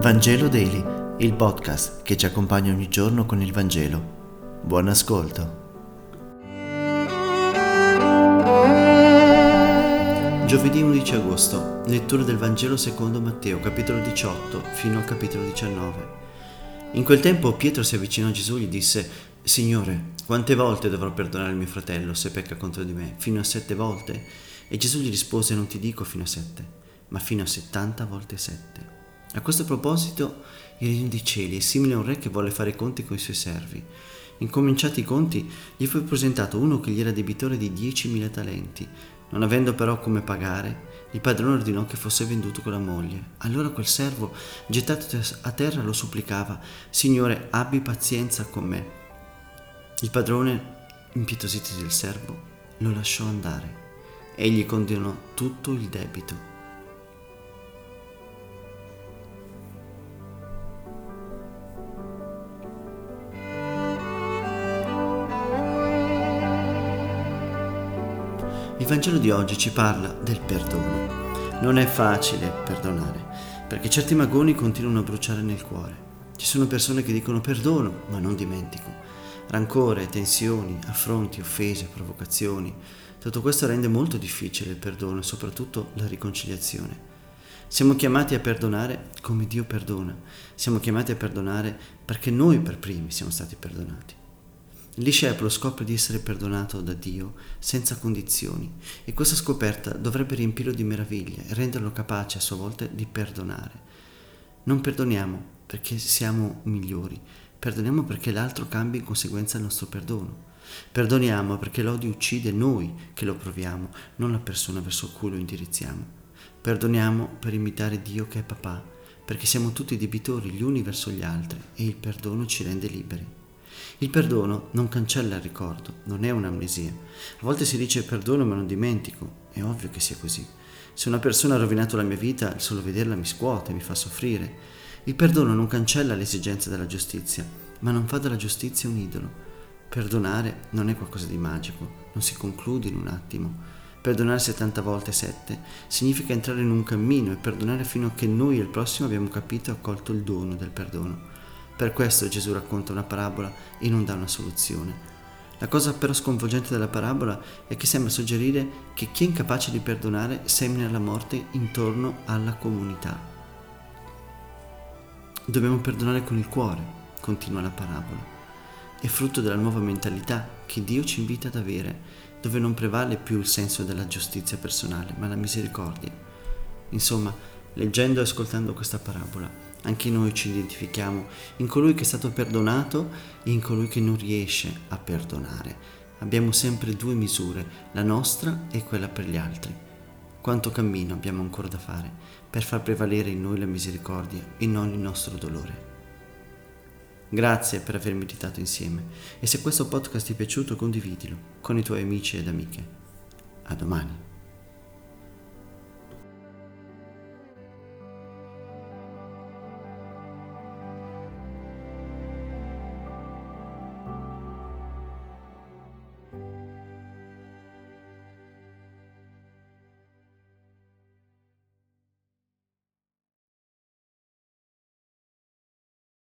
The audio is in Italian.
Vangelo Daily, il podcast che ci accompagna ogni giorno con il Vangelo. Buon ascolto. Giovedì 11 agosto, lettura del Vangelo secondo Matteo, capitolo 18 fino al capitolo 19. In quel tempo Pietro si avvicinò a Gesù e gli disse, Signore, quante volte dovrò perdonare mio fratello se pecca contro di me? Fino a sette volte? E Gesù gli rispose, non ti dico fino a sette, ma fino a settanta volte sette. A questo proposito, il regno dei cieli è simile a un re che volle fare i conti con i suoi servi. Incominciati i conti, gli fu presentato uno che gli era debitore di 10.000 talenti. Non avendo però come pagare, il padrone ordinò che fosse venduto con la moglie. Allora quel servo, gettato a terra, lo supplicava, Signore, abbi pazienza con me. Il padrone, impietosito del servo, lo lasciò andare e gli condonò tutto il debito. Il Vangelo di oggi ci parla del perdono. Non è facile perdonare, perché certi magoni continuano a bruciare nel cuore. Ci sono persone che dicono perdono, ma non dimentico. Rancore, tensioni, affronti, offese, provocazioni. Tutto questo rende molto difficile il perdono e soprattutto la riconciliazione. Siamo chiamati a perdonare come Dio perdona. Siamo chiamati a perdonare perché noi per primi siamo stati perdonati. Il discepolo scopre di essere perdonato da Dio senza condizioni e questa scoperta dovrebbe riempirlo di meraviglia e renderlo capace a sua volta di perdonare. Non perdoniamo perché siamo migliori, perdoniamo perché l'altro cambia in conseguenza il nostro perdono. Perdoniamo perché l'odio uccide noi che lo proviamo, non la persona verso cui lo indirizziamo. Perdoniamo per imitare Dio che è papà, perché siamo tutti debitori gli uni verso gli altri e il perdono ci rende liberi. Il perdono non cancella il ricordo, non è un'amnesia. A volte si dice perdono ma non dimentico, è ovvio che sia così. Se una persona ha rovinato la mia vita, il solo vederla mi scuote, mi fa soffrire. Il perdono non cancella l'esigenza della giustizia, ma non fa della giustizia un idolo. Perdonare non è qualcosa di magico, non si conclude in un attimo. Perdonare 70 volte 7 significa entrare in un cammino e perdonare fino a che noi e il prossimo abbiamo capito e accolto il dono del perdono. Per questo Gesù racconta una parabola e non dà una soluzione. La cosa però sconvolgente della parabola è che sembra suggerire che chi è incapace di perdonare semina la morte intorno alla comunità. Dobbiamo perdonare con il cuore, continua la parabola. È frutto della nuova mentalità che Dio ci invita ad avere, dove non prevale più il senso della giustizia personale, ma la misericordia. Insomma, leggendo e ascoltando questa parabola, anche noi ci identifichiamo in colui che è stato perdonato e in colui che non riesce a perdonare. Abbiamo sempre due misure, la nostra e quella per gli altri. Quanto cammino abbiamo ancora da fare per far prevalere in noi la misericordia e non il nostro dolore. Grazie per aver meditato insieme e se questo podcast ti è piaciuto condividilo con i tuoi amici ed amiche. A domani.